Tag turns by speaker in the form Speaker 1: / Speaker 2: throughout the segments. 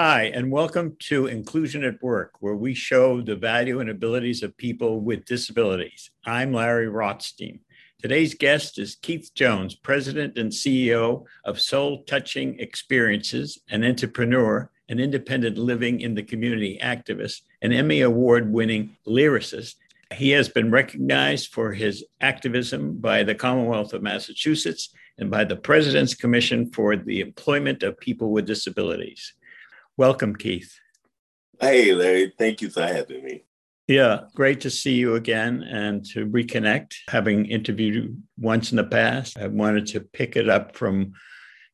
Speaker 1: Hi, and welcome to Inclusion at Work, where we show the value and abilities of people with disabilities. I'm Larry Rothstein. Today's guest is Keith Jones, President and CEO of SoulTouchin' Experiences, an entrepreneur, an independent living in the community activist, an Emmy Award winning lyricist. He has been recognized for his activism by the Commonwealth of Massachusetts and by the President's Commission for the Employment of People with Disabilities. Welcome, Keith.
Speaker 2: Hey, Larry. Thank you for having me.
Speaker 1: Yeah, great to see you again and to reconnect. Having interviewed you once in the past, I wanted to pick it up from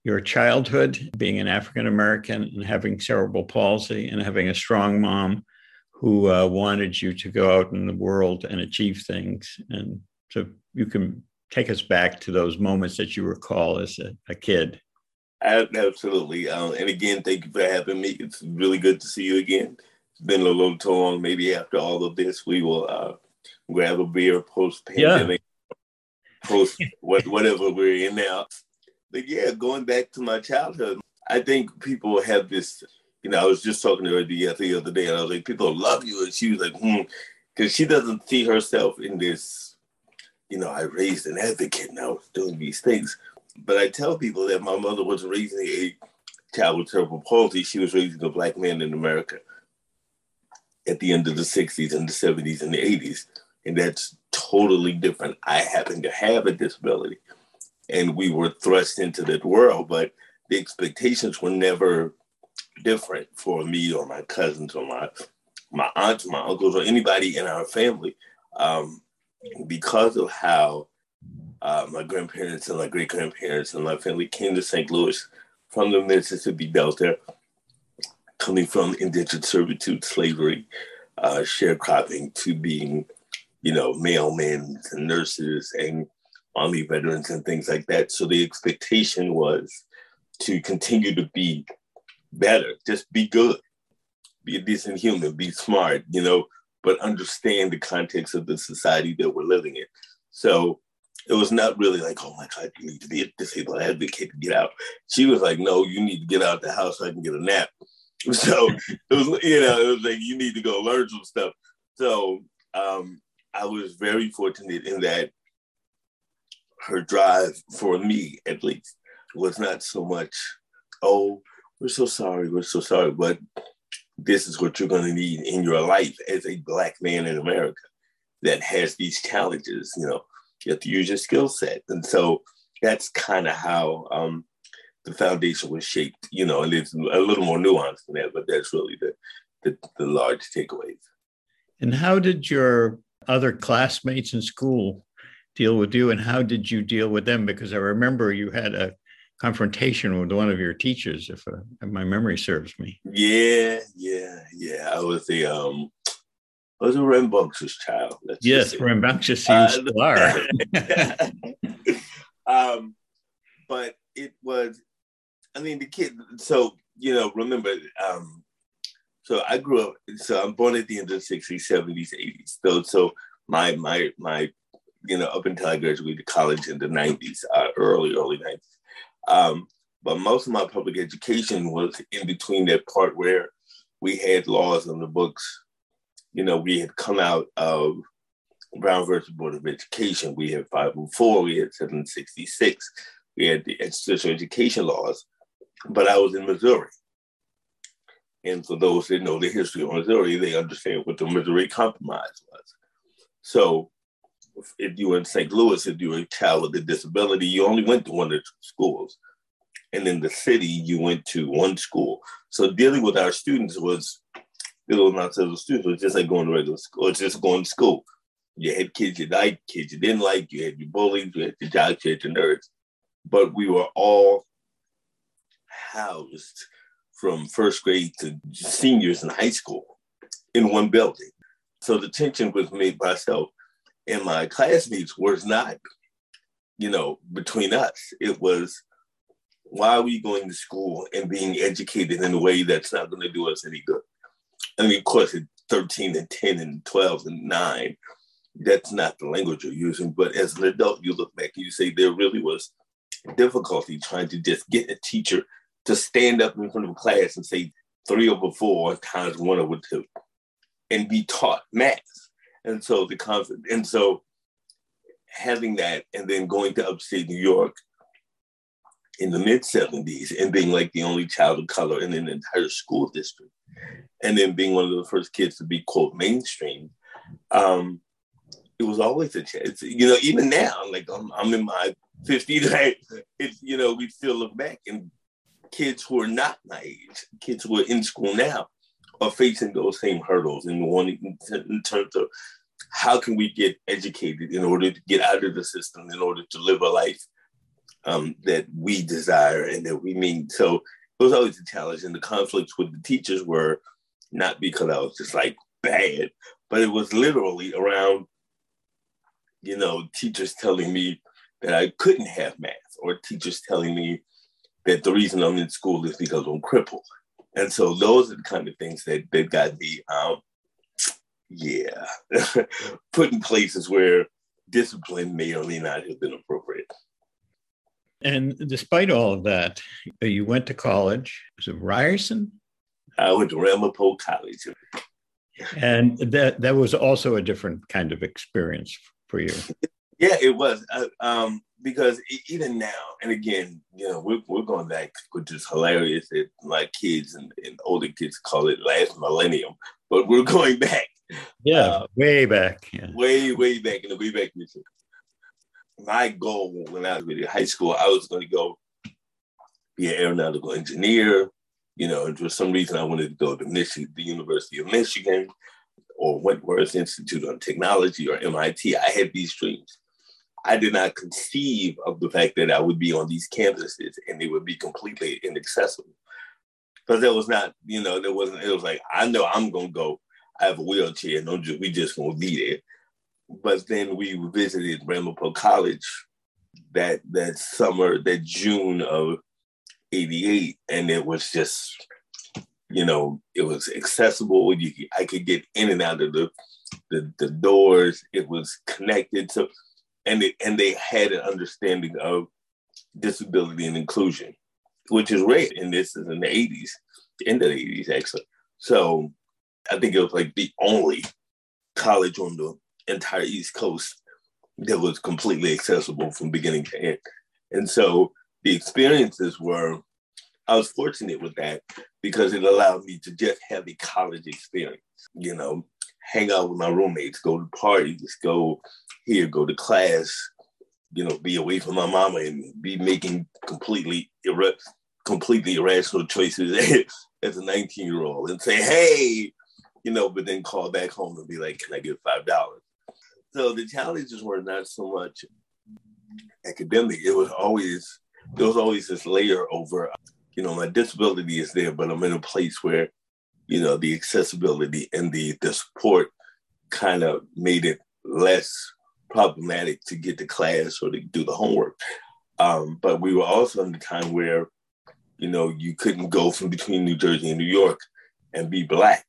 Speaker 1: your childhood, being an African American and having cerebral palsy and having a strong mom who uh, wanted you to go out in the world and achieve things. And so you can take us back to those moments that you recall as a, a kid.
Speaker 2: Absolutely. Um, and again, thank you for having me. It's really good to see you again. It's been a little too long. Maybe after all of this, we will uh, grab a beer post pandemic, yeah. post whatever we're in now. But yeah, going back to my childhood, I think people have this. You know, I was just talking to her the, the other day, and I was like, "People love you," and she was like, "Hmm," because she doesn't see herself in this. You know, I raised an advocate, and I was doing these things but I tell people that my mother was raising a child with cerebral palsy. She was raising a black man in America at the end of the 60s and the 70s and the 80s. And that's totally different. I happen to have a disability and we were thrust into that world, but the expectations were never different for me or my cousins or my my aunts, my uncles, or anybody in our family um, because of how uh, my grandparents and my great grandparents and my family came to St. Louis from the Mississippi Delta, coming from indentured servitude, slavery, uh, sharecropping to being, you know, mailmen and nurses and army veterans and things like that. So the expectation was to continue to be better, just be good, be a decent human, be smart, you know, but understand the context of the society that we're living in. So it was not really like, oh my God, you need to be a disabled advocate to get out. She was like, no, you need to get out the house so I can get a nap. So it was, you know, it was like, you need to go learn some stuff. So um, I was very fortunate in that her drive, for me at least, was not so much, oh, we're so sorry, we're so sorry, but this is what you're going to need in your life as a Black man in America that has these challenges, you know you have to use your skill set. And so that's kind of how um, the foundation was shaped, you know, and it's a little more nuanced than that, but that's really the, the, the large takeaways.
Speaker 1: And how did your other classmates in school deal with you and how did you deal with them? Because I remember you had a confrontation with one of your teachers, if, uh, if my memory serves me.
Speaker 2: Yeah, yeah, yeah. I was the um, I was a rambunctious child.
Speaker 1: yes, rambunctious you still are.
Speaker 2: um, but it was, I mean, the kid. So you know, remember, um, so I grew up. So I'm born at the end of the '60s, '70s, '80s. So, so my my my, you know, up until I graduated college in the '90s, uh, early early '90s. Um, but most of my public education was in between that part where we had laws on the books you know, we had come out of Brown versus Board of Education. We had 504, we had 766, we had the special education laws, but I was in Missouri. And for those that know the history of Missouri, they understand what the Missouri Compromise was. So if you were in St. Louis, if you were a child with a disability, you only went to one of the schools. And in the city, you went to one school. So dealing with our students was little amounts of students was just like going to regular school, or just going to school. You had kids you liked, kids you didn't like, you had your bullies, you had your jocks, you had your nerds. But we were all housed from first grade to seniors in high school in one building. So the tension was made by myself and my classmates was not, you know, between us. It was why are we going to school and being educated in a way that's not going to do us any good? I mean, of course, at 13 and 10 and 12 and 9, that's not the language you're using. But as an adult, you look back and you say there really was difficulty trying to just get a teacher to stand up in front of a class and say, three over four times one over two and be taught math. And so the concept, and so having that and then going to upstate New York in the mid 70s and being like the only child of color in an entire school district and then being one of the first kids to be quote mainstream um, it was always a chance you know even now like i'm, I'm in my 50s like, it's you know we still look back and kids who are not my age kids who are in school now are facing those same hurdles and wanting in terms of how can we get educated in order to get out of the system in order to live a life um, that we desire and that we mean. So it was always a challenge. And the conflicts with the teachers were not because I was just like bad, but it was literally around, you know, teachers telling me that I couldn't have math, or teachers telling me that the reason I'm in school is because I'm crippled. And so those are the kind of things that, that got me, um, yeah, put in places where discipline may or may not have been appropriate.
Speaker 1: And despite all of that, you went to college. Was it Ryerson?
Speaker 2: I went to Ramapo College.
Speaker 1: And that that was also a different kind of experience for you.
Speaker 2: Yeah, it was. Uh, um, because even now, and again, you know, we're, we're going back, which is hilarious that my kids and, and older kids call it last millennium, but we're going back.
Speaker 1: Yeah, uh, way back. Yeah.
Speaker 2: Way, way back in the way back my goal when I was in high school, I was going to go be an aeronautical engineer. You know, and for some reason, I wanted to go to Michigan, the University of Michigan, or Wentworth Institute on Technology, or MIT. I had these dreams. I did not conceive of the fact that I would be on these campuses and they would be completely inaccessible. Because there was not, you know, there wasn't, it was like, I know I'm going to go. I have a wheelchair and just, we just going to be there but then we visited Ramapo College that that summer, that June of '88, and it was just, you know, it was accessible. You, I could get in and out of the, the the doors. It was connected to, and it, and they had an understanding of disability and inclusion, which is rare. And this is in the '80s, the end of the '80s actually. So I think it was like the only college on the entire East Coast that was completely accessible from beginning to end. And so the experiences were, I was fortunate with that because it allowed me to just have a college experience, you know, hang out with my roommates, go to parties, go here, go to class, you know, be away from my mama and be making completely completely irrational choices as a 19 year old and say, hey, you know, but then call back home and be like, can I get $5? So the challenges were not so much academic. It was always there was always this layer over, you know, my disability is there, but I'm in a place where, you know, the accessibility and the the support kind of made it less problematic to get to class or to do the homework. Um, but we were also in the time where, you know, you couldn't go from between New Jersey and New York and be black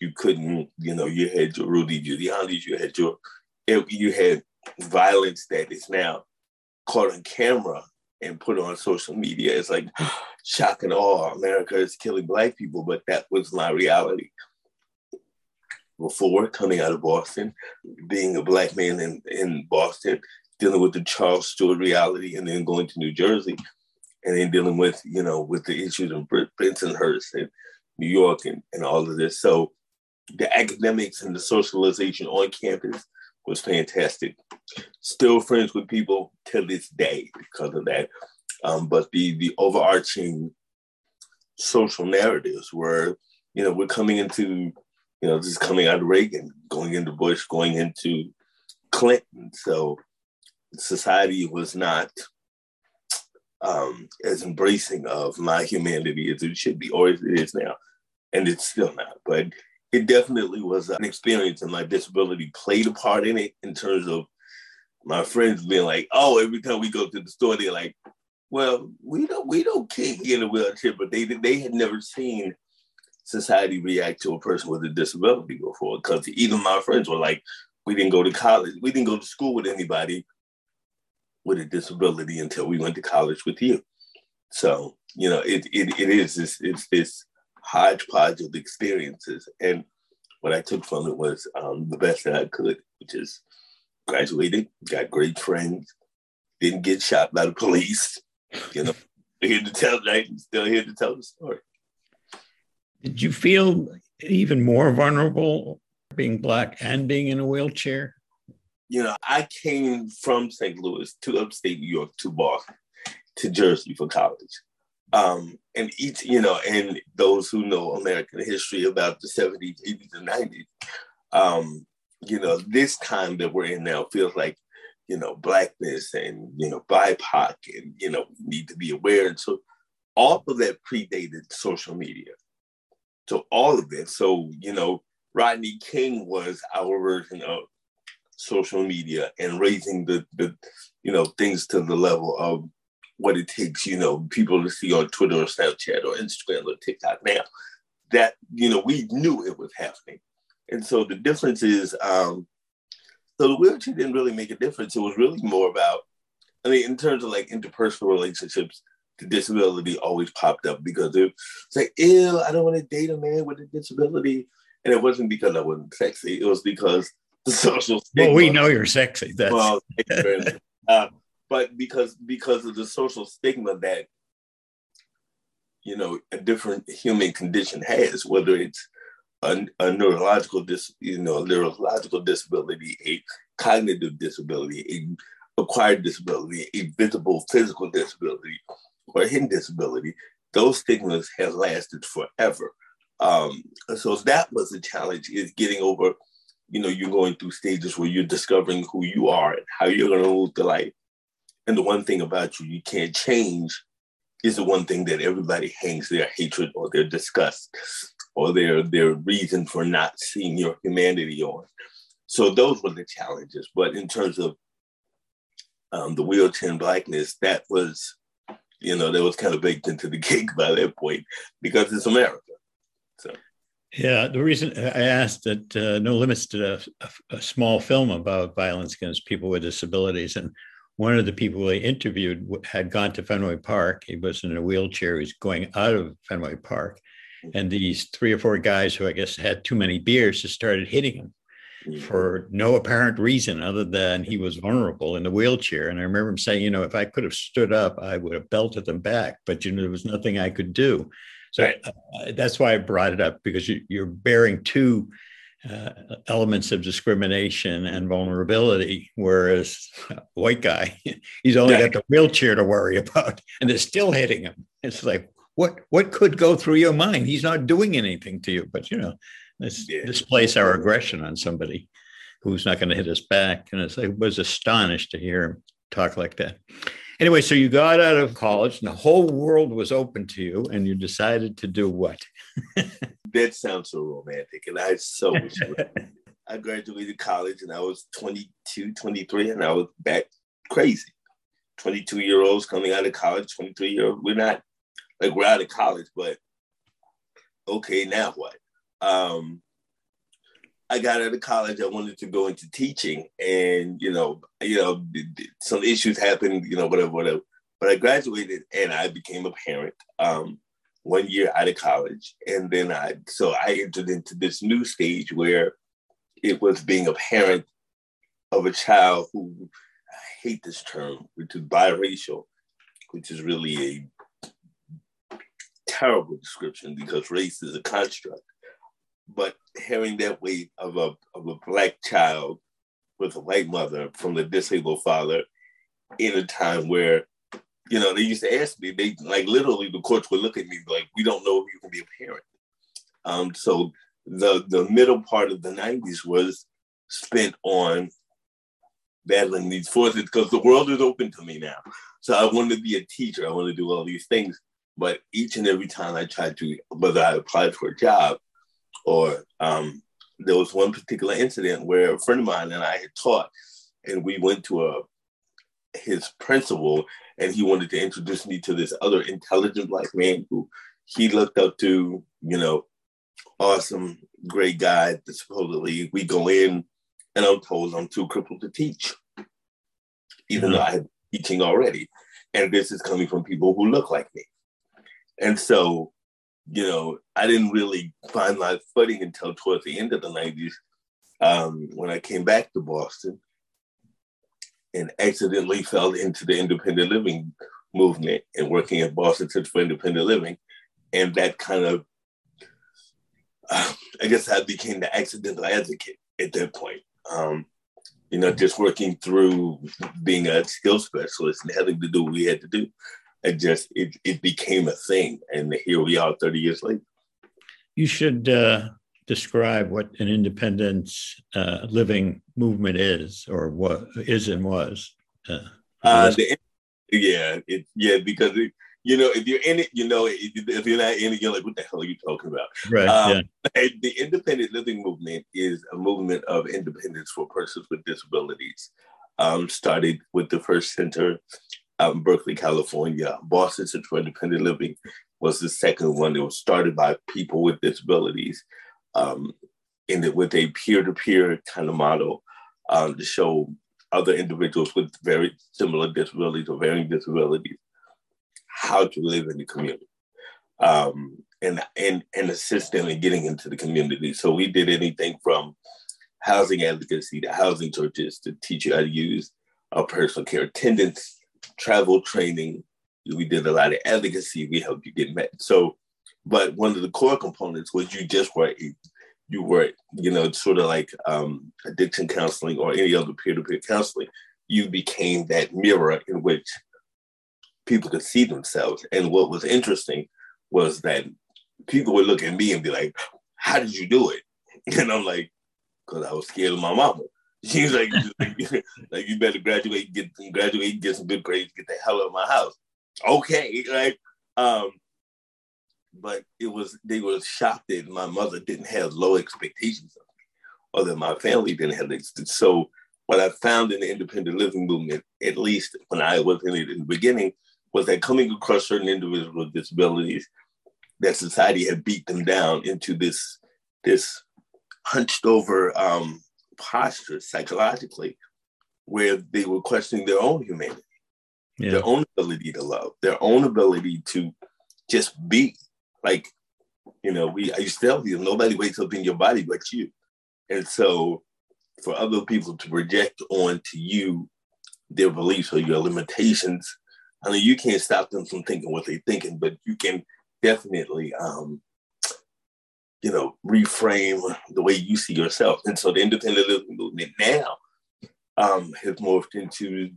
Speaker 2: you couldn't, you know, you had your Rudy Giuliani, you had your, you had violence that is now caught on camera and put on social media. It's like shock and awe. America is killing black people, but that was my reality. Before coming out of Boston, being a black man in, in Boston, dealing with the Charles Stuart reality, and then going to New Jersey, and then dealing with, you know, with the issues of Bensonhurst and New York and, and all of this. So the academics and the socialization on campus was fantastic. Still friends with people to this day because of that. Um, but the the overarching social narratives were, you know, we're coming into, you know, just coming out of Reagan, going into Bush, going into Clinton. So society was not um, as embracing of my humanity as it should be, or as it is now. And it's still not. But it definitely was an experience, and my disability played a part in it in terms of my friends being like, "Oh, every time we go to the store, they're like, well, we don't we don't kick in a wheelchair," but they they had never seen society react to a person with a disability before, because even my friends were like, "We didn't go to college, we didn't go to school with anybody with a disability until we went to college with you." So you know, it it, it is this it's this hodgepodge of experiences. And what I took from it was um, the best that I could, which is graduated, got great friends, didn't get shot by the police. You know, here to tell, right? Still here to tell the story.
Speaker 1: Did you feel even more vulnerable being black and being in a wheelchair?
Speaker 2: You know, I came from St. Louis to upstate New York to Boston to Jersey for college. Um, and each, you know, and those who know American history about the 70s, 80s, and 90s, um, you know, this time that we're in now feels like, you know, blackness and, you know, BIPOC and, you know, need to be aware. And so all of that predated social media. So all of it. So, you know, Rodney King was our version of social media and raising the, the you know, things to the level of what it takes, you know, people to see on Twitter or Snapchat or Instagram or TikTok now. That, you know, we knew it was happening. And so the difference is, um, so the wheelchair didn't really make a difference. It was really more about, I mean, in terms of like interpersonal relationships, the disability always popped up because it was like, ew, I don't want to date a man with a disability. And it wasn't because I wasn't sexy. It was because the social
Speaker 1: stigma. Well, we know you're sexy. That's well,
Speaker 2: uh, but because because of the social stigma that you know a different human condition has, whether it's a, a neurological dis, you know, neurological disability, a cognitive disability, a acquired disability, a visible physical disability, or hidden disability, those stigmas have lasted forever. Um, so that was the challenge is getting over, you know, you're going through stages where you're discovering who you are and how you're going to move the life. And the one thing about you you can't change is the one thing that everybody hangs their hatred or their disgust or their their reason for not seeing your humanity on. So those were the challenges. But in terms of um, the wheelchair and blackness, that was, you know, that was kind of baked into the cake by that point because it's America. So.
Speaker 1: Yeah, the reason I asked that uh, No Limits did a, a, a, small film about violence against people with disabilities, and one of the people they interviewed had gone to Fenway Park. He was in a wheelchair. He was going out of Fenway Park, and these three or four guys who I guess had too many beers just started hitting him mm-hmm. for no apparent reason other than he was vulnerable in the wheelchair. And I remember him saying, you know, if I could have stood up, I would have belted them back, but you know, there was nothing I could do. So right. uh, that's why I brought it up because you, are bearing two uh, elements of discrimination and vulnerability, whereas white guy, he's only got the wheelchair to worry about, and they're still hitting him. It's like, what what could go through your mind? He's not doing anything to you, but you know, let's displace our aggression on somebody who's not going to hit us back. And it's, I was astonished to hear him talk like that. Anyway, so you got out of college and the whole world was open to you, and you decided to do what?
Speaker 2: that sounds so romantic, and I so wish I graduated college and I was 22, 23, and I was back crazy. 22 year olds coming out of college, 23 year olds. We're not like we're out of college, but okay, now what? Um, I got out of college. I wanted to go into teaching, and you know, you know, some issues happened. You know, whatever, whatever. But I graduated, and I became a parent. Um, one year out of college, and then I so I entered into this new stage where it was being a parent of a child who I hate this term, which is biracial, which is really a terrible description because race is a construct but hearing that weight of a of a black child with a white mother from the disabled father in a time where you know they used to ask me they like literally the courts would look at me like we don't know if you can be a parent. Um so the the middle part of the 90s was spent on battling these forces because the world is open to me now. So i wanted to be a teacher i wanted to do all these things but each and every time i tried to whether i applied for a job or um, there was one particular incident where a friend of mine and I had taught, and we went to a his principal, and he wanted to introduce me to this other intelligent black man who he looked up to, you know, awesome, great guy. Supposedly, we go in, and I'm told I'm too crippled to teach, even mm-hmm. though I had teaching already, and this is coming from people who look like me, and so you know, I didn't really find my footing until towards the end of the 90s um, when I came back to Boston and accidentally fell into the independent living movement and working at Boston Center for Independent Living. And that kind of, uh, I guess I became the accidental advocate at that point. Um, you know, just working through being a skill specialist and having to do what we had to do it just it, it became a thing. And here we are 30 years later.
Speaker 1: You should uh, describe what an independent uh, living movement is or what is and was
Speaker 2: uh, uh the, yeah it, yeah because it, you know if you're in it you know if you're not in it you're like what the hell are you talking about?
Speaker 1: Right um,
Speaker 2: yeah. the independent living movement is a movement of independence for persons with disabilities. Um, started with the first center out in Berkeley, California. Boston Center for Independent Living was the second one that was started by people with disabilities um, in the, with a peer-to-peer kind of model um, to show other individuals with very similar disabilities or varying disabilities how to live in the community um, and, and, and assist them in getting into the community. So we did anything from housing advocacy to housing churches to teach you how to use a personal care attendance travel training. We did a lot of advocacy. We helped you get met. So, but one of the core components was you just were you were you know sort of like um, addiction counseling or any other peer-to-peer counseling. You became that mirror in which people could see themselves. And what was interesting was that people would look at me and be like, "How did you do it?" And I'm like, "Because I was scared of my mama." She's like, like you better graduate, get graduate, get some good grades, get the hell out of my house. Okay, like, um, but it was they were shocked that my mother didn't have low expectations of me, or that my family didn't have it. So what I found in the independent living movement, at least when I was in it in the beginning, was that coming across certain individuals with disabilities, that society had beat them down into this this hunched over um, posture psychologically where they were questioning their own humanity, yeah. their own ability to love, their own ability to just be. Like, you know, we I used to tell you nobody wakes up in your body but you. And so for other people to project onto you their beliefs or your limitations, I mean you can't stop them from thinking what they're thinking, but you can definitely um you know, reframe the way you see yourself. And so the independent living movement now um, has morphed into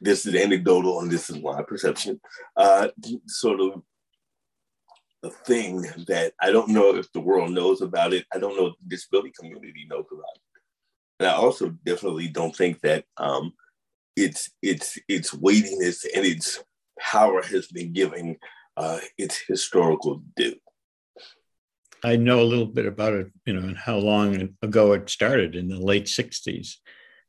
Speaker 2: this is anecdotal and this is my perception, uh, sort of a thing that I don't know if the world knows about it. I don't know if the disability community knows about it. And I also definitely don't think that um, its its its weightiness and its power has been given uh, its historical due.
Speaker 1: I know a little bit about it, you know, and how long ago it started in the late 60s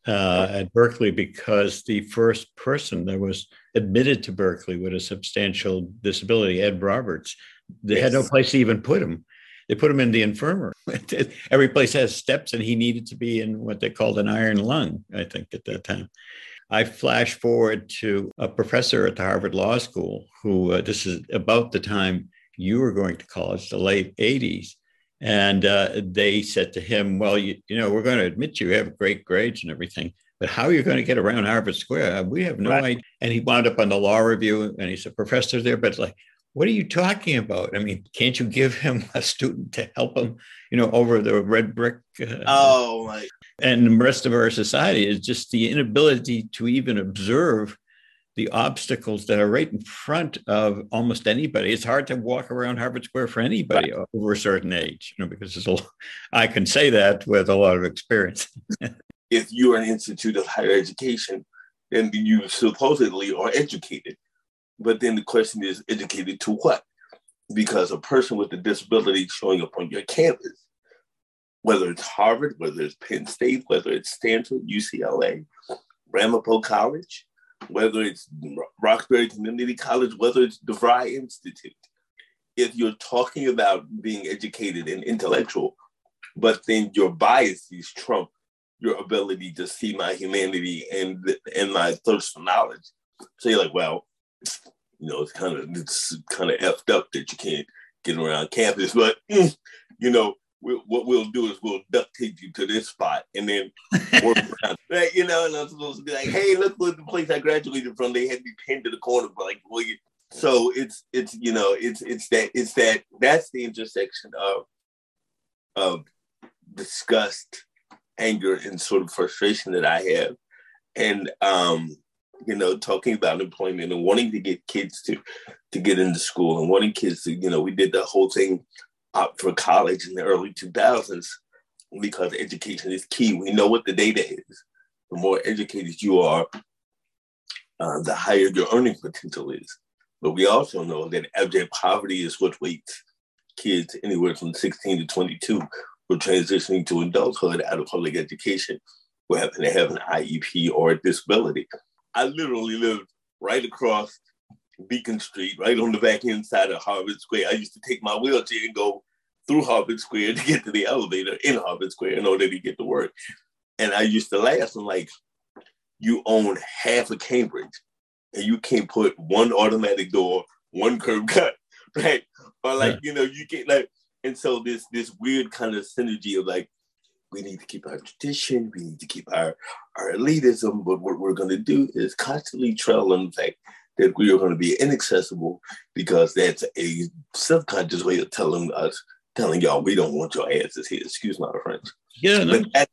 Speaker 1: uh, at Berkeley, because the first person that was admitted to Berkeley with a substantial disability, Ed Roberts, they yes. had no place to even put him. They put him in the infirmary. Every place has steps, and he needed to be in what they called an iron lung, I think, at that time. I flash forward to a professor at the Harvard Law School who, uh, this is about the time you were going to college, the late 80s. And uh, they said to him, Well, you, you know, we're going to admit you have great grades and everything, but how are you going to get around Harvard Square? We have no right. idea. And he wound up on the law review and he's a professor there, but like, what are you talking about? I mean, can't you give him a student to help him, you know, over the red brick?
Speaker 2: Uh, oh, my.
Speaker 1: And the rest of our society is just the inability to even observe the obstacles that are right in front of almost anybody. It's hard to walk around Harvard Square for anybody right. over a certain age, you know, because it's a, I can say that with a lot of experience.
Speaker 2: if you are an institute of higher education, then you supposedly are educated. But then the question is, educated to what? Because a person with a disability showing up on your campus, whether it's Harvard, whether it's Penn State, whether it's Stanford, UCLA, Ramapo College, whether it's Roxbury Community College, whether it's DeVry Institute. If you're talking about being educated and intellectual, but then your biases trump your ability to see my humanity and and my thirst for knowledge. So you're like, well, you know, it's kind of it's kind of effed up that you can't get around campus. But mm, you know, we, what we'll do is we'll duct tape you to this spot and then work around. Right, you know, and I'm supposed to be like, hey, look what the place I graduated from. They had me pinned to the corner, but like, well, you, so it's it's you know, it's it's that it's that that's the intersection of of disgust, anger, and sort of frustration that I have. And um, you know, talking about employment and wanting to get kids to to get into school and wanting kids to, you know, we did the whole thing up for college in the early 2000s because education is key. We know what the data is. The more educated you are, uh, the higher your earning potential is. But we also know that abject poverty is what waits kids anywhere from 16 to 22 who are transitioning to adulthood out of public education who happen to have an IEP or a disability. I literally lived right across Beacon Street, right on the back end side of Harvard Square. I used to take my wheelchair and go through Harvard Square to get to the elevator in Harvard Square in order to get to work. And I used to laugh. I'm like, you own half of Cambridge and you can't put one automatic door, one curb cut, right? Or like, yeah. you know, you get like, and so this this weird kind of synergy of like, we need to keep our tradition, we need to keep our, our elitism, but what we're going to do is constantly trail on the fact that we are going to be inaccessible because that's a subconscious way of telling us, telling y'all we don't want your asses here. Excuse my French.
Speaker 1: Yeah, no.
Speaker 2: but that,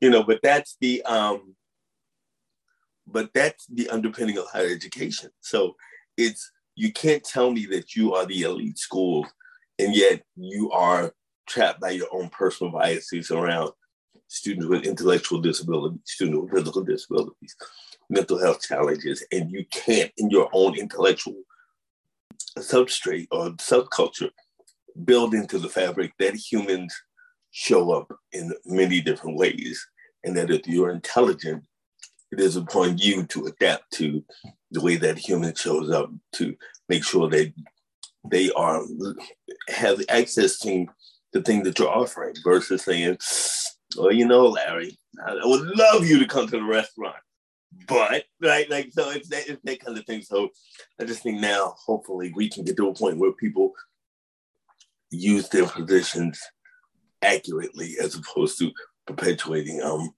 Speaker 2: you know, but that's the um, but that's the underpinning of higher education. So it's you can't tell me that you are the elite school, and yet you are trapped by your own personal biases around students with intellectual disabilities, students with physical disabilities, mental health challenges, and you can't, in your own intellectual substrate or subculture, build into the fabric that humans show up in many different ways. And that if you're intelligent, it is upon you to adapt to the way that human shows up to make sure that they are have access to the thing that you're offering versus saying, well, you know, Larry, I would love you to come to the restaurant. But right, like so it's that it's that kind of thing. So I just think now hopefully we can get to a point where people use their positions accurately as opposed to perpetuating um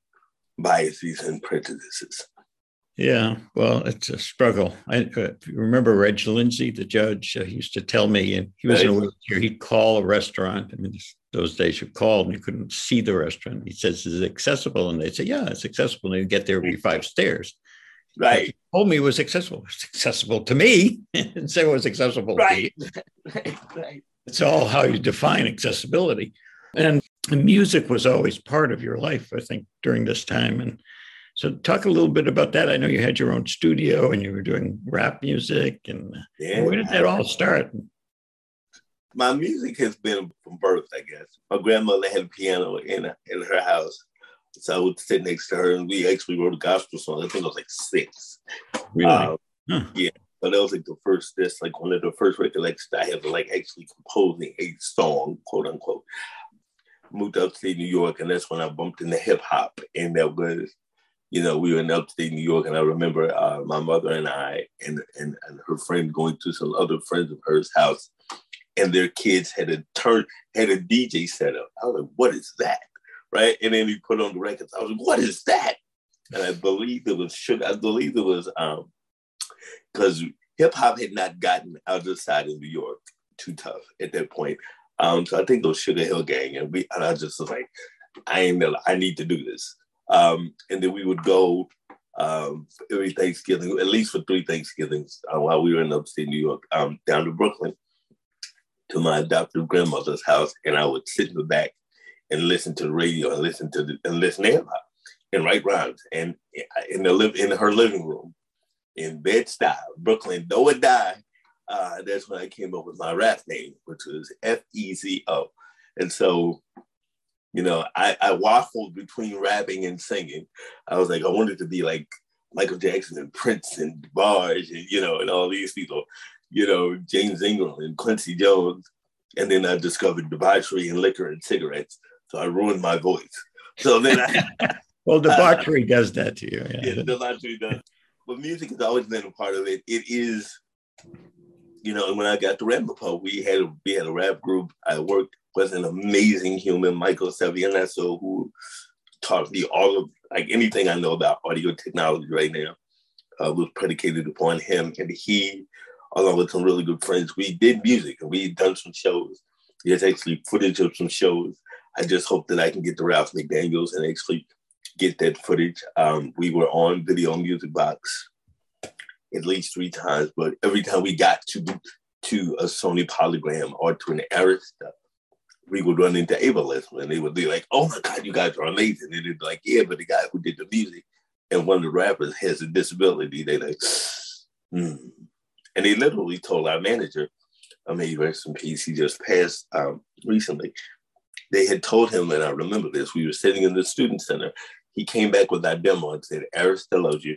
Speaker 2: biases and prejudices.
Speaker 1: Yeah, well, it's a struggle. I uh, remember Reg Lindsay, the judge, uh, he used to tell me, and he was right. in a wheelchair. He'd call a restaurant. I mean, those days you called and you couldn't see the restaurant. He says, "Is it accessible?" And they'd say, "Yeah, it's accessible." And you get there, be five stairs.
Speaker 2: Right.
Speaker 1: He told me it was accessible. It's accessible to me, and say it was accessible.
Speaker 2: Right. Right.
Speaker 1: It's all how you define accessibility, and music was always part of your life. I think during this time and so talk a little bit about that. I know you had your own studio and you were doing rap music and yeah, where did that all start?
Speaker 2: My music has been from birth, I guess. My grandmother had a piano in in her house. So I would sit next to her and we actually wrote a gospel song. I think I was like six.
Speaker 1: Really? Uh,
Speaker 2: huh. Yeah. But that was like the first, that's like one of the first recollections I have of like actually composing a song, quote unquote. Moved upstate New York, and that's when I bumped into hip hop. And that was you know, we were in upstate New York, and I remember uh, my mother and I and, and and her friend going to some other friends of hers' house, and their kids had a turn had a DJ set up. I was like, "What is that?" Right? And then he put on the records. I was like, "What is that?" And I believe it was sugar. I believe it was um because hip hop had not gotten out of the side of New York too tough at that point. Um, so I think it was Sugar Hill Gang, and we and I just was like, I ain't I need to do this. Um, and then we would go um, every Thanksgiving, at least for three Thanksgivings uh, while we were in upstate New York, um, down to Brooklyn to my adoptive grandmother's house. And I would sit in the back and listen to the radio and listen to the, and listen to hip hop and write rhymes. And in the live in her living room in Bed Stuy, Brooklyn, Though It Die. Uh, that's when I came up with my rap name, which was F E Z O. And so you know, I, I waffled between rapping and singing. I was like, I wanted to be like Michael Jackson and Prince and Barge and, you know, and all these people, you know, James Ingram and Quincy Jones. And then I discovered debauchery and liquor and cigarettes. So I ruined my voice. So then I.
Speaker 1: well, debauchery uh, does that to you.
Speaker 2: Yeah, yeah debauchery does. But music has always been a part of it. It is, you know, when I got to Ramapo, we had a, we had a rap group. I worked with an amazing human, Michael Savianesso, who taught me all of like anything I know about audio technology right now uh, was predicated upon him. And he, along with some really good friends, we did music and we done some shows. There's actually footage of some shows. I just hope that I can get to Ralph McDaniels and actually get that footage. Um, we were on Video Music Box at least three times, but every time we got to to a Sony Polygram or to an Arista, we would run into ableism and they would be like, oh my God, you guys are amazing. And they'd be like, yeah, but the guy who did the music and one of the rappers has a disability. They like, hmm. And they literally told our manager, I mean, rest in peace, he just passed um, recently. They had told him, and I remember this, we were sitting in the student center. He came back with our demo and said, you,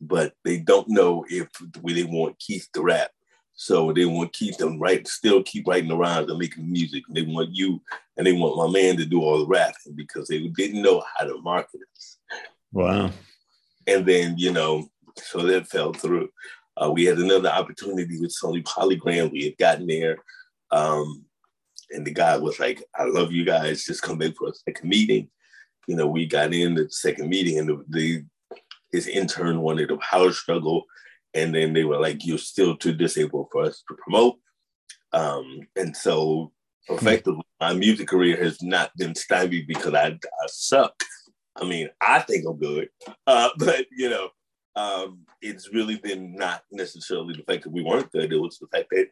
Speaker 2: but they don't know if we they want Keith to rap. So they want to keep them write, still keep writing the rhymes and making music. They want you and they want my man to do all the rapping because they didn't know how to market us.
Speaker 1: Wow.
Speaker 2: And then, you know, so that fell through. Uh, we had another opportunity with Sony Polygram. We had gotten there. Um, and the guy was like, I love you guys. Just come back for a second meeting. You know, we got in the second meeting and the, the his intern wanted a power struggle. And then they were like, you're still too disabled for us to promote. Um, and so effectively, my music career has not been stymied because I, I suck. I mean, I think I'm good, uh, but you know, um, it's really been not necessarily the fact that we weren't good. It was the fact that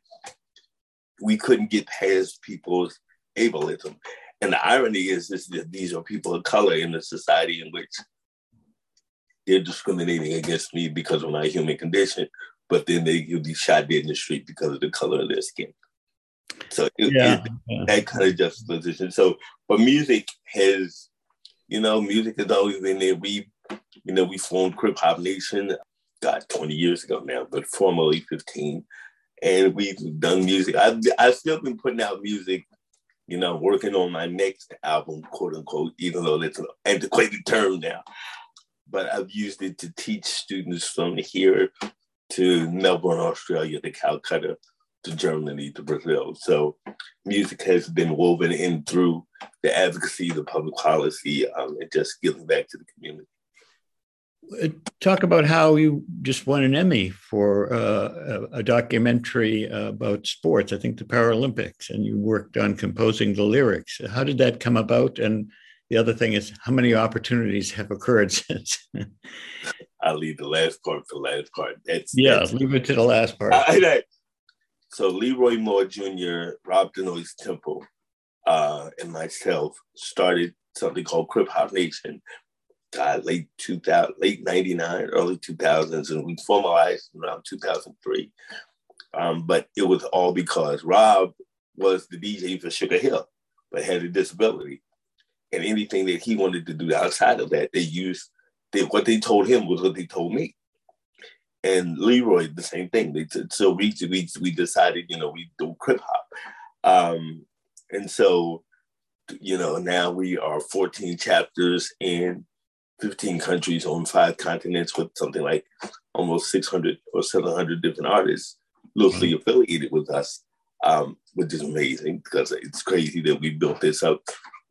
Speaker 2: we couldn't get past people's ableism. And the irony is, is that these are people of color in a society in which they're discriminating against me because of my human condition, but then they will be shot dead in the street because of the color of their skin. So it, yeah, it, yeah. that kind of juxtaposition. So, but music has you know, music has always been there. We, you know, we formed Crip Hop Nation, God, 20 years ago now, but formally 15. And we've done music. I've, I've still been putting out music, you know, working on my next album, quote unquote, even though that's an antiquated term now. But I've used it to teach students from here to Melbourne, Australia, to Calcutta, to Germany, to Brazil. So music has been woven in through the advocacy, the public policy, um, and just giving back to the community.
Speaker 1: Uh, talk about how you just won an Emmy for uh, a, documentary about sports, I think the Paralympics, and you worked on composing the lyrics. How did that come about? And the other thing is, how many opportunities have occurred since?
Speaker 2: I'll leave the last part for the last part.
Speaker 1: That's yeah, that's, leave it to the last part. I,
Speaker 2: I, so Leroy Moore Jr., Rob Denoise Temple, uh, and myself started something called Crip Hop Nation, uh, late 2000, late 99, early 2000s, and we formalized around 2003. Um, but it was all because Rob was the DJ for Sugar Hill, but had a disability. And anything that he wanted to do outside of that, they used, they, what they told him was what they told me. And Leroy the same thing. They t- so we we we decided you know we do Crip Hop, um, and so you know now we are 14 chapters in 15 countries on five continents with something like almost 600 or 700 different artists loosely affiliated with us, um, which is amazing because it's crazy that we built this up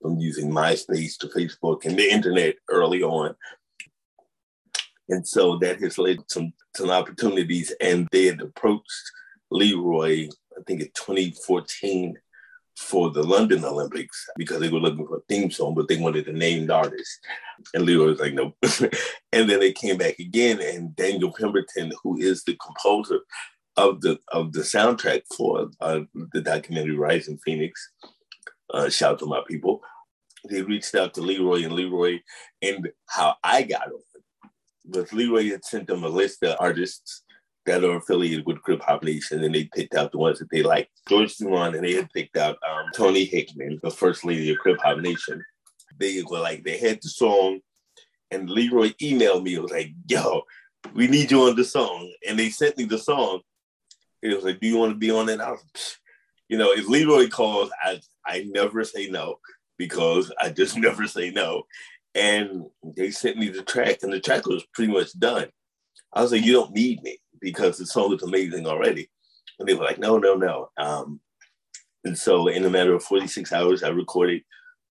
Speaker 2: from using MySpace to Facebook and the internet early on and so that has led some some opportunities. And they had approached Leroy, I think in 2014 for the London Olympics because they were looking for a theme song, but they wanted a named artist. And Leroy was like, no. and then they came back again, and Daniel Pemberton, who is the composer of the of the soundtrack for uh, the documentary Rising Phoenix, uh, shout out to my people. They reached out to Leroy and Leroy, and how I got on but Leroy had sent them a list of artists that are affiliated with Crip Hop Nation, and they picked out the ones that they liked. George Duron, and they had picked out um, Tony Hickman, the first lady of Crip Hop Nation. They were like, they had the song, and Leroy emailed me. Was like, yo, we need you on the song. And they sent me the song. It was like, do you want to be on it? I was, you know, if Leroy calls, I, I never say no because I just never say no. And they sent me the track, and the track was pretty much done. I was like, you don't need me because the song is amazing already. And they were like, no, no, no. Um, and so in a matter of 46 hours, I recorded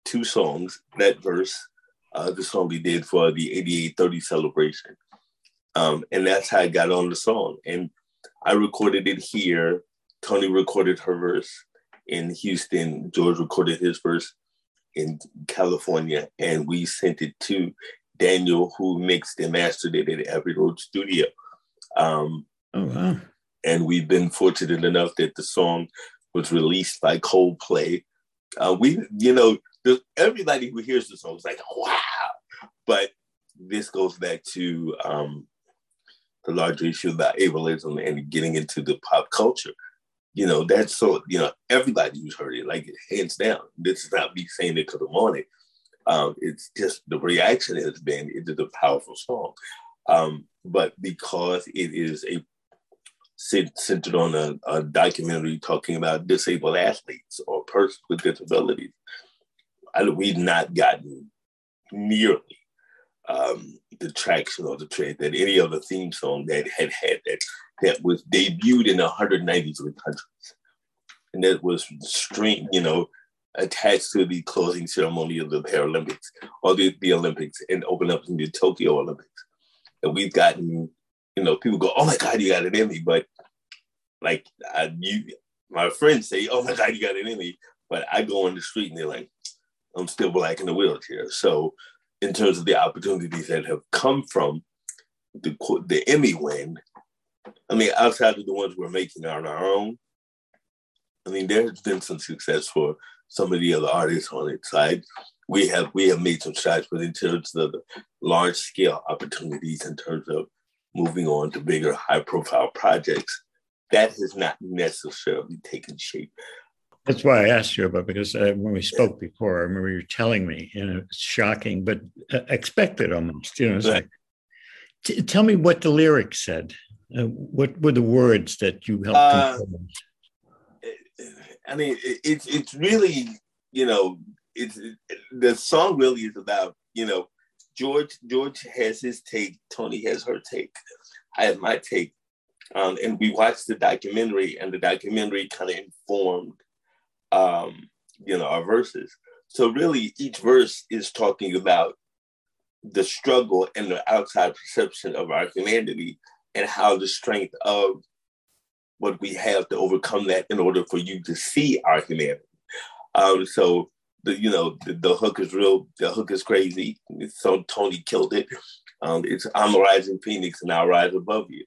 Speaker 2: two songs, that verse, uh, the song we did for the 8830 celebration. Um, and that's how I got on the song. And I recorded it here. Tony recorded her verse in Houston. George recorded his verse in California. And we sent it to Daniel, who mixed and mastered it at Abbey Road Studio. Um, oh, wow. And we've been fortunate enough that the song was released by Coldplay. Uh, we, you know, the, everybody who hears the song is like, wow. But this goes back to um, the larger issue about ableism and getting into the pop culture. You know, that's so, you know, everybody who's heard it, like hands down. This is not me saying it because I'm it. Um, it's just the reaction has been, it is a powerful song. Um, but because it is a centered on a, a, documentary talking about disabled athletes or persons with disabilities, I, we've not gotten nearly um, the traction or the trend that any other theme song that had had that that was debuted in 193 countries and that was streamed, you know, attached to the closing ceremony of the Paralympics or the, the Olympics and open up in the Tokyo Olympics. And we've gotten, you know, people go, "Oh my God, you got an Emmy," but like I, you, my friends say, "Oh my God, you got an Emmy," but I go on the street and they're like, "I'm still black in the wheelchair." So in terms of the opportunities that have come from the the Emmy win. I mean, outside of the ones we're making on our own, I mean, there's been some success for some of the other artists on its side. We have we have made some strides, but in terms of the large scale opportunities, in terms of moving on to bigger, high profile projects, that has not necessarily taken shape.
Speaker 1: That's why I asked you about because uh, when we spoke before, I remember you telling me, and it's shocking, but uh, expected almost. You know, right. like, t- tell me what the lyrics said. Uh, what were the words that you helped uh.
Speaker 2: I mean, it's it's really you know, it's it, the song really is about you know, George George has his take, Tony has her take, I have my take, um, and we watched the documentary, and the documentary kind of informed um, you know, our verses. So really, each verse is talking about the struggle and the outside perception of our humanity and how the strength of what we have to overcome that in order for you to see our humanity. Um, so the you know the, the, hook is real. The hook is crazy. So Tony killed it. Um, it's I'm a rising phoenix and I'll rise above you.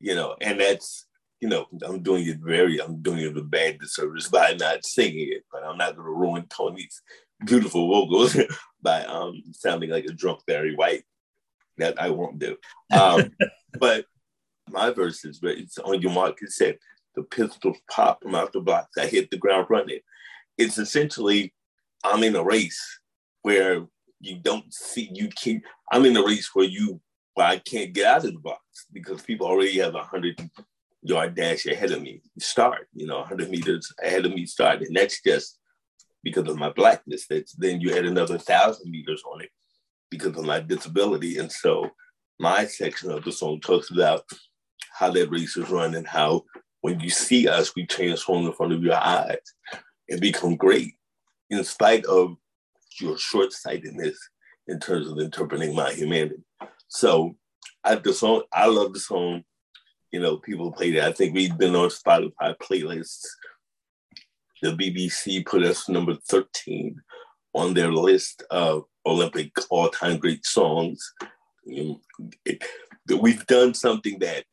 Speaker 2: You know, and that's you know, I'm doing it very, I'm doing it a bad disservice by not singing it, but I'm not going to ruin Tony's beautiful vocals by um, sounding like a drunk Barry White. That I won't do. Um, but my verse is, it's on your mark. It said, the pistols pop from out the blocks. I hit the ground running. It's essentially, I'm in a race where you don't see, you can't, I'm in a race where you, where I can't get out of the box because people already have a hundred yard dash ahead of me start, you know, 100 meters ahead of me start. And that's just because of my blackness. That's then you add another thousand meters on it because of my disability. And so my section of the song talks about how that race is run and how when you see us, we transform in front of your eyes and become great in spite of your short sightedness in terms of interpreting my humanity. So I the song, I love the song you know, people played it. I think we've been on Spotify playlists. The BBC put us number 13 on their list of Olympic all-time great songs. We've done something that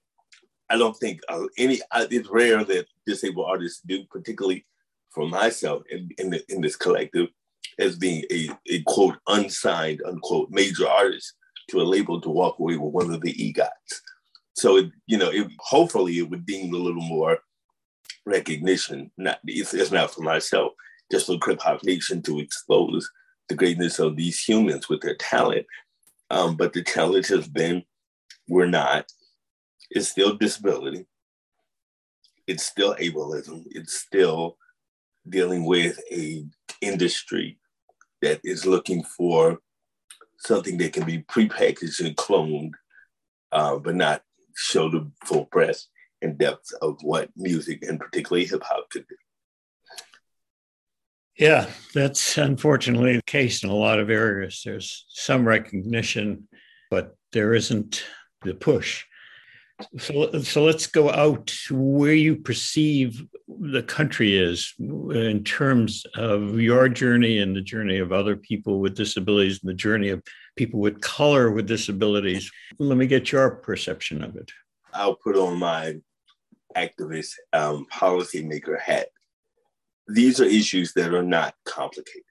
Speaker 2: I don't think uh, any. Uh, it's rare that disabled artists do, particularly for myself in in, the, in this collective, as being a, a quote unsigned unquote major artist to a label to walk away with one of the EGOTs. So it, you know, it, hopefully it would deem a little more recognition. Not it's, it's not for myself, just for Krip Hop Nation to expose the greatness of these humans with their talent. Um, but the challenge has been we're not. It's still disability. It's still ableism. It's still dealing with a industry that is looking for something that can be prepackaged and cloned, uh, but not show the full press. and depth of what music and particularly hip hop could do.
Speaker 1: Yeah, that's unfortunately the case in a lot of areas. There's some recognition, but there isn't the push. So, so let's go out where you perceive the country is in terms of your journey and the journey of other people with disabilities and the journey of people with color with disabilities. Let me get your perception of it.
Speaker 2: I'll put on my activist um, policymaker hat these are issues that are not complicated.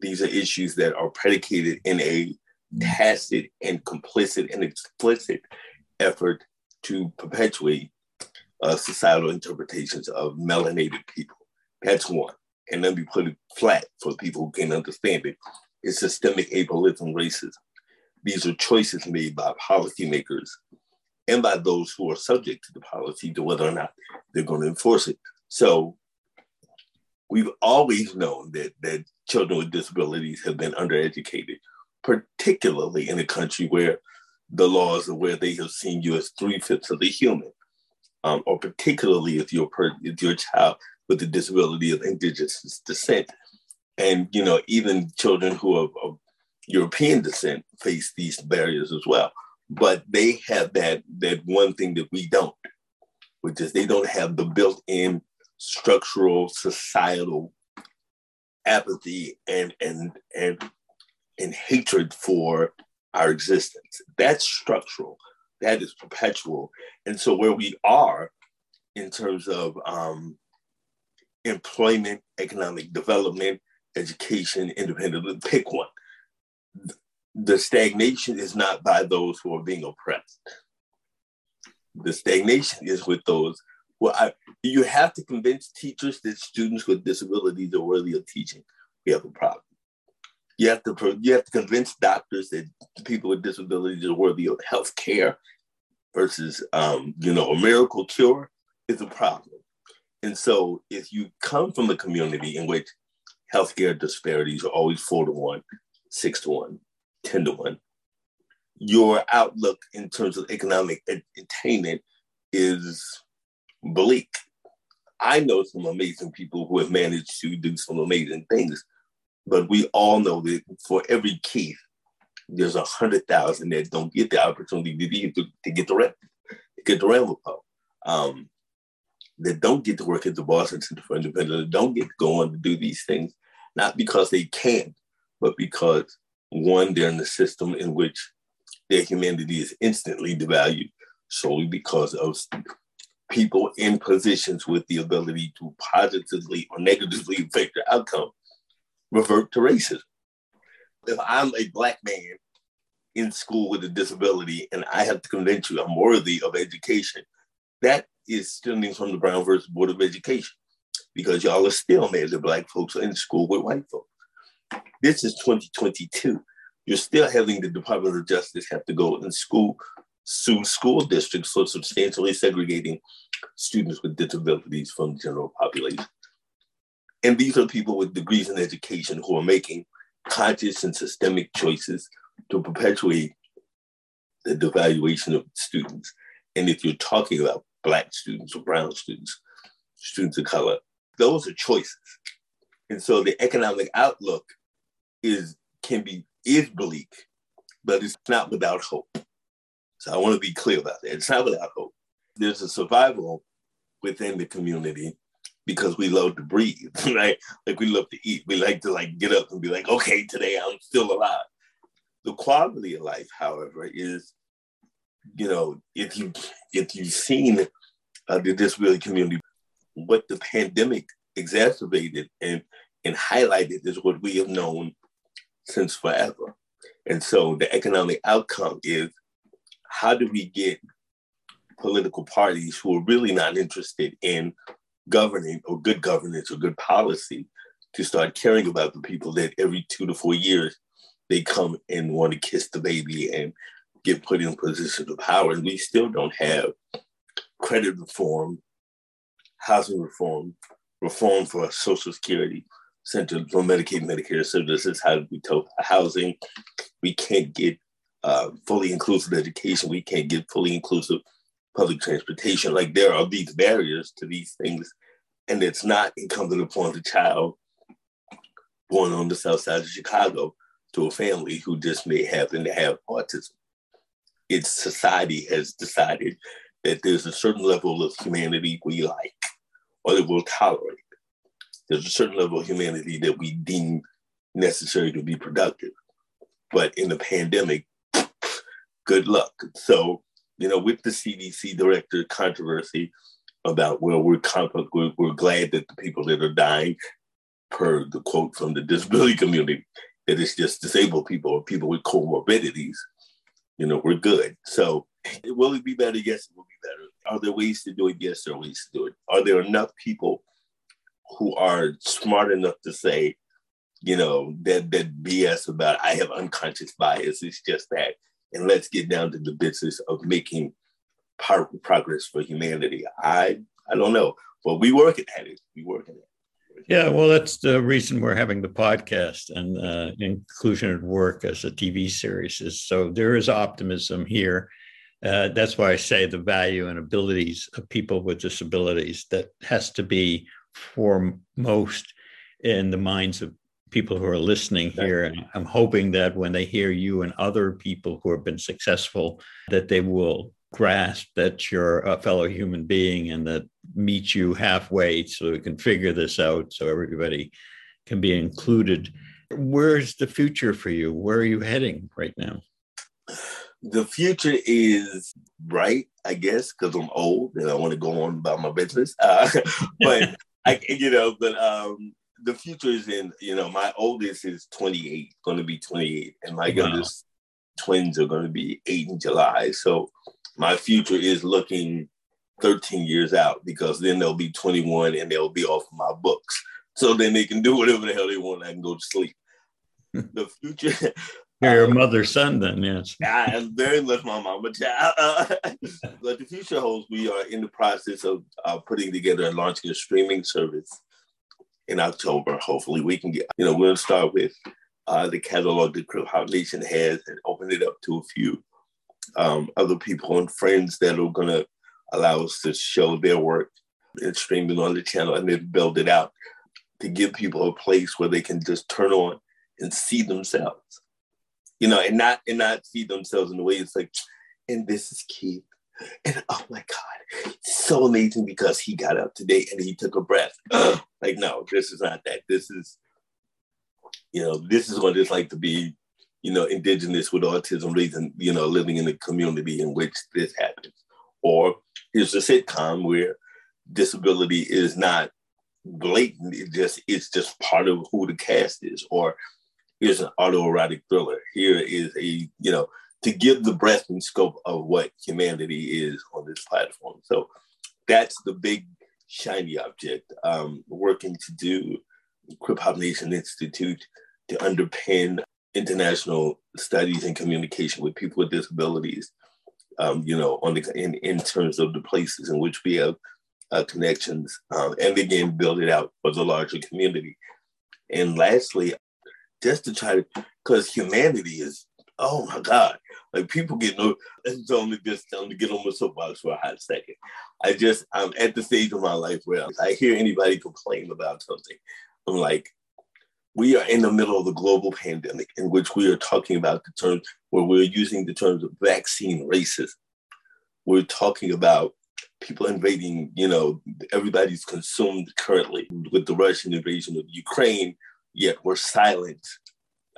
Speaker 2: These are issues that are predicated in a tacit and complicit and explicit effort to perpetuate uh, societal interpretations of melanated people. That's one. And let me put it flat for people who can understand it. It's systemic ableism racism. These are choices made by policymakers and by those who are subject to the policy to whether or not they're going to enforce it. So we've always known that that children with disabilities have been undereducated, particularly in a country where the laws are where they have seen you as three fifths of the human, um, or particularly if you're per- if you're a child with a disability of indigenous descent, and you know even children who are of European descent face these barriers as well. But they have that that one thing that we don't, which is they don't have the built-in structural societal apathy and and and and hatred for our existence. That's structural. That is perpetual. And so where we are in terms of um, employment, economic development, education, independent, pick one. The stagnation is not by those who are being oppressed. The stagnation is with those well, I, you have to convince teachers that students with disabilities are worthy of teaching. We have a problem. You have to you have to convince doctors that people with disabilities are worthy of health care versus um, you know a miracle cure is a problem. And so, if you come from a community in which healthcare disparities are always four to one, six to one, ten to one, your outlook in terms of economic attainment is bleak. I know some amazing people who have managed to do some amazing things, but we all know that for every Keith, there's a hundred thousand that don't get the opportunity to, to, get the rep, to get the Ramapo. Um, that don't get to work at the Boston Center for Independence, that don't get to go on to do these things, not because they can't, but because one, they're in the system in which their humanity is instantly devalued solely because of people in positions with the ability to positively or negatively affect the outcome revert to racism. If I'm a black man in school with a disability and I have to convince you I'm worthy of education, that is stemming from the Brown versus Board of Education because y'all are still mad that black folks are in school with white folks. This is 2022. You're still having the Department of Justice have to go in school sue school districts for substantially segregating students with disabilities from the general population. And these are people with degrees in education who are making conscious and systemic choices to perpetuate the devaluation of students. And if you're talking about Black students or Brown students, students of color, those are choices. And so the economic outlook is can be is bleak, but it's not without hope. So I want to be clear about that. It's not without hope. There's a survival within the community because we love to breathe, right? Like we love to eat. We like to like get up and be like, okay, today I'm still alive. The quality of life, however, is, you know, if you if you've seen uh, the disability community, what the pandemic exacerbated and and highlighted is what we have known since forever. And so the economic outcome is how do we get political parties who are really not interested in governing or good governance or good policy to start caring about the people that every two to four years they come and want to kiss the baby and get put in positions of power. And we still don't have credit reform, housing reform, reform for Social Security, Center for Medicaid, Medicare services, how do we talk housing. We can't get uh, fully inclusive education. We can't get fully inclusive public transportation. Like there are these barriers to these things, and it's not incumbent upon the child born on the south side of Chicago to a family who just may happen to have autism. It's society has decided that there's a certain level of humanity we like or that we'll tolerate. There's a certain level of humanity that we deem necessary to be productive. But in the pandemic, good luck. So, you know, with the CDC director controversy about, well, we're, we're, we're glad that the people that are dying, per the quote from the disability community, that it's just disabled people or people with comorbidities, you know, we're good. So will it be better? Yes, it will be better. Are there ways to do it? Yes, there are ways to do it. Are there enough people who are smart enough to say, you know, that that BS about I have unconscious bias. It's just that. And let's get down to the business of making progress for humanity. I I don't know, but we working at it. We working at it.
Speaker 1: Yeah, well, that's the reason we're having the podcast and uh, inclusion at work as a TV series is so there is optimism here. Uh, that's why I say the value and abilities of people with disabilities that has to be foremost in the minds of people who are listening here. And I'm hoping that when they hear you and other people who have been successful, that they will grasp that you're a fellow human being and that meet you halfway so we can figure this out so everybody can be included. Where's the future for you? Where are you heading right now?
Speaker 2: The future is bright, I guess, because I'm old and I want to go on about my business. Uh, but I, you know, but um, the future is in, you know, my oldest is 28, going to be 28, and my wow. youngest twins are going to be eight in July. So my future is looking 13 years out because then they'll be 21 and they'll be off my books. So then they can do whatever the hell they want. I can go to sleep. the future.
Speaker 1: You're your mother's son, then, yes.
Speaker 2: I am very much my mama child. but the future holds, we are in the process of uh, putting together and launching a streaming service in October. Hopefully, we can get, you know, we'll start with uh, the catalog that Hop Nation has and open it up to a few um, other people and friends that are going to allow us to show their work and streaming on the channel and then build it out to give people a place where they can just turn on and see themselves, you know, and not and not see themselves in the way it's like, and this is Keith, and oh my God, so amazing because he got up today and he took a breath. like, no, this is not that. This is, you know, this is what it's like to be, you know, indigenous with autism, reason, you know, living in a community in which this happens. Or here's a sitcom where disability is not blatant. It just it's just part of who the cast is. Or here's an autoerotic thriller. Here is a you know to give the breadth and scope of what humanity is on this platform. So that's the big shiny object. Um, working to do Krip Hop Nation Institute to underpin international studies and communication with people with disabilities um, you know, on the in, in terms of the places in which we have uh, connections, um, and again build it out for the larger community. And lastly, just to try to, because humanity is, oh my God, like people get no. It's only just time to get on my soapbox for a hot second. I just I'm at the stage of my life where I hear anybody complain about something, I'm like, we are in the middle of the global pandemic in which we are talking about the terms where we're using the terms of vaccine racism. We're talking about people invading, you know, everybody's consumed currently with the Russian invasion of Ukraine, yet we're silent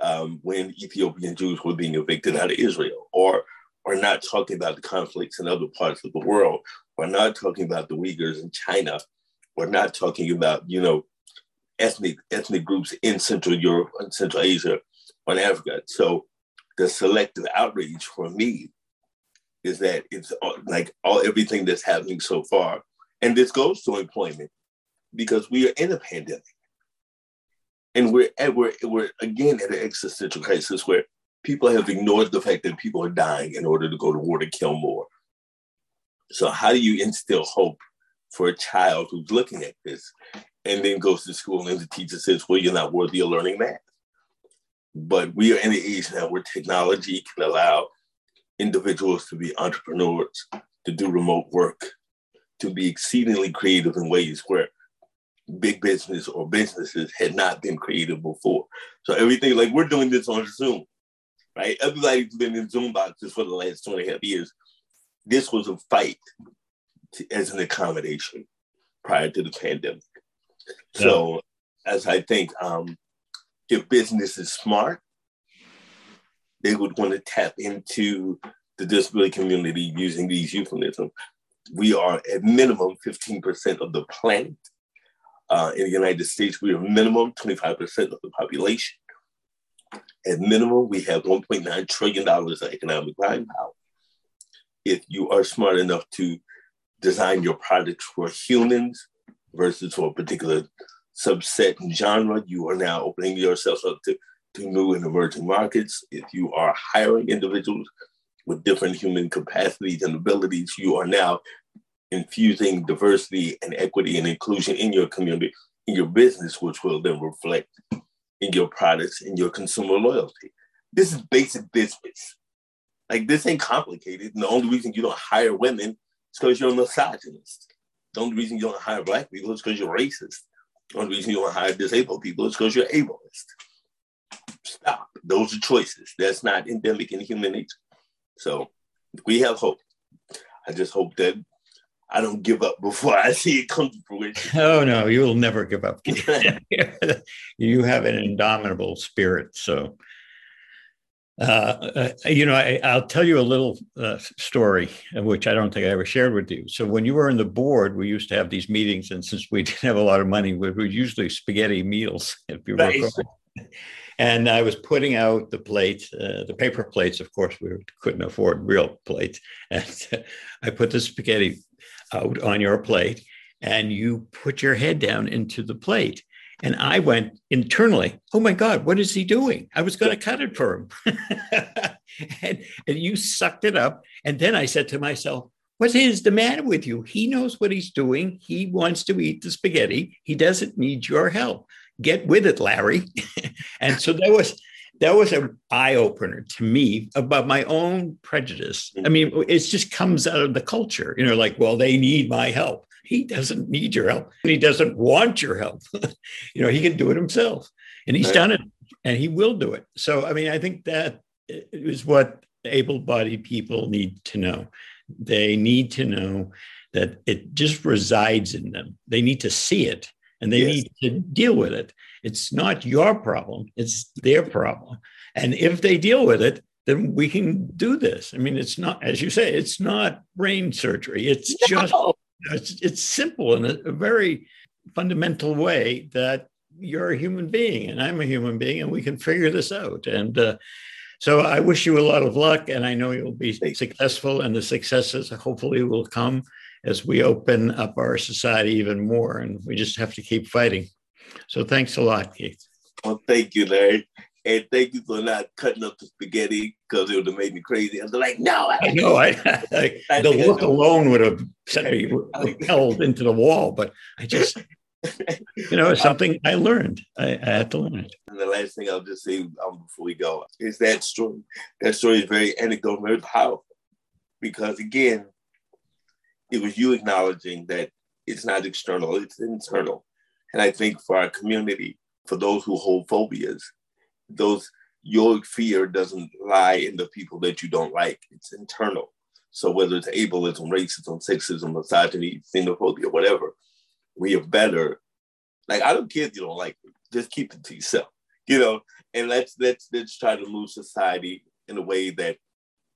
Speaker 2: um, when Ethiopian Jews were being evicted out of Israel, or we're not talking about the conflicts in other parts of the world. We're not talking about the Uyghurs in China. We're not talking about, you know, ethnic ethnic groups in Central Europe and Central Asia or Africa. So the selective outrage for me is that it's like all everything that's happening so far, and this goes to employment because we are in a pandemic, and we're at, we're we're again at an existential crisis where people have ignored the fact that people are dying in order to go to war to kill more. So how do you instill hope for a child who's looking at this and then goes to school and the teacher says, well, you're not worthy of learning math. But we are in an age now where technology can allow individuals to be entrepreneurs, to do remote work, to be exceedingly creative in ways where big business or businesses had not been created before. So everything like we're doing this on Zoom, right? Everybody's been in Zoom boxes for the last two and a half years. This was a fight to, as an accommodation prior to the pandemic. Yeah. So as I think um, if business is smart, they would want to tap into the disability community using these euphemisms. We are at minimum 15% of the planet. Uh, in the United States, we are minimum 25% of the population. At minimum, we have $1.9 trillion of economic buying power. If you are smart enough to design your products for humans versus for a particular subset and genre, you are now opening yourself up to, to new and emerging markets. If you are hiring individuals with different human capacities and abilities, you are now infusing diversity and equity and inclusion in your community, in your business, which will then reflect in your products and your consumer loyalty. This is basic business. Like this ain't complicated. And the only reason you don't hire women is because you're a misogynist. The only reason you don't hire black people is because you're racist. The only reason you don't hire disabled people is because you're ableist. Stop. Those are choices. That's not endemic in human nature. So we have hope. I just hope that I don't give up before I see it come to fruition.
Speaker 1: Oh no, you will never give up. you have an indomitable spirit. So, uh, uh, you know, I, will tell you a little uh, story, which I don't think I ever shared with you. So, when you were in the board, we used to have these meetings, and since we didn't have a lot of money, we were usually spaghetti meals. If you nice. and I was putting out the plates, uh, the paper plates. Of course, we couldn't afford real plates, and I put the spaghetti out on your plate and you put your head down into the plate. And I went internally, oh my God, what is he doing? I was going to cut it for him. and, and you sucked it up. And then I said to myself, what is the matter with you? He knows what he's doing. He wants to eat the spaghetti. He doesn't need your help. Get with it, Larry. and so there was that was an eye opener to me about my own prejudice. I mean, mm-hmm. it just comes out of the culture, you know, like, well, they need my help. He doesn't need your help. He doesn't want your help. you know, he can do it himself, and he's right. done it, and he will do it. So, I mean, I think that is what able-bodied people need to know. They need to know that it just resides in them. They need to see it, and they yes. need to deal with it. It's not your problem, it's their problem. And if they deal with it, then we can do this. I mean, it's not, as you say, it's not brain surgery. It's no. just, it's, it's simple in a, a very fundamental way that you're a human being and I'm a human being and we can figure this out. And uh, so I wish you a lot of luck and I know you'll be successful and the successes hopefully will come as we open up our society even more. And we just have to keep fighting. So thanks a lot, Keith.
Speaker 2: Well, thank you, Larry. And thank you for not cutting up the spaghetti because it would have made me crazy. I was like, no. I,
Speaker 1: I know. I, I, I the look alone would have sent me repelled into the wall, but I just, you know, it's something I learned. I, I had to learn it.
Speaker 2: And the last thing I'll just say um, before we go is that story. That story is very anecdotal, very powerful because, again, it was you acknowledging that it's not external, it's internal. And I think for our community, for those who hold phobias, those your fear doesn't lie in the people that you don't like. It's internal. So whether it's ableism, racism, sexism, misogyny, xenophobia, whatever, we are better. Like I don't care if you don't like. Just keep it to yourself. You know, and let's let's let's try to move society in a way that,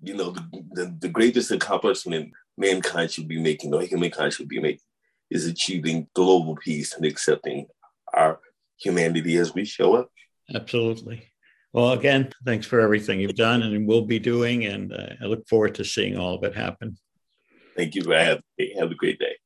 Speaker 2: you know, the, the, the greatest accomplishment mankind should be making, or humankind should be making, is achieving global peace and accepting our humanity as we show up.
Speaker 1: Absolutely. Well, again, thanks for everything you've done and will be doing. And uh, I look forward to seeing all of it happen.
Speaker 2: Thank you for having me. Have a great day.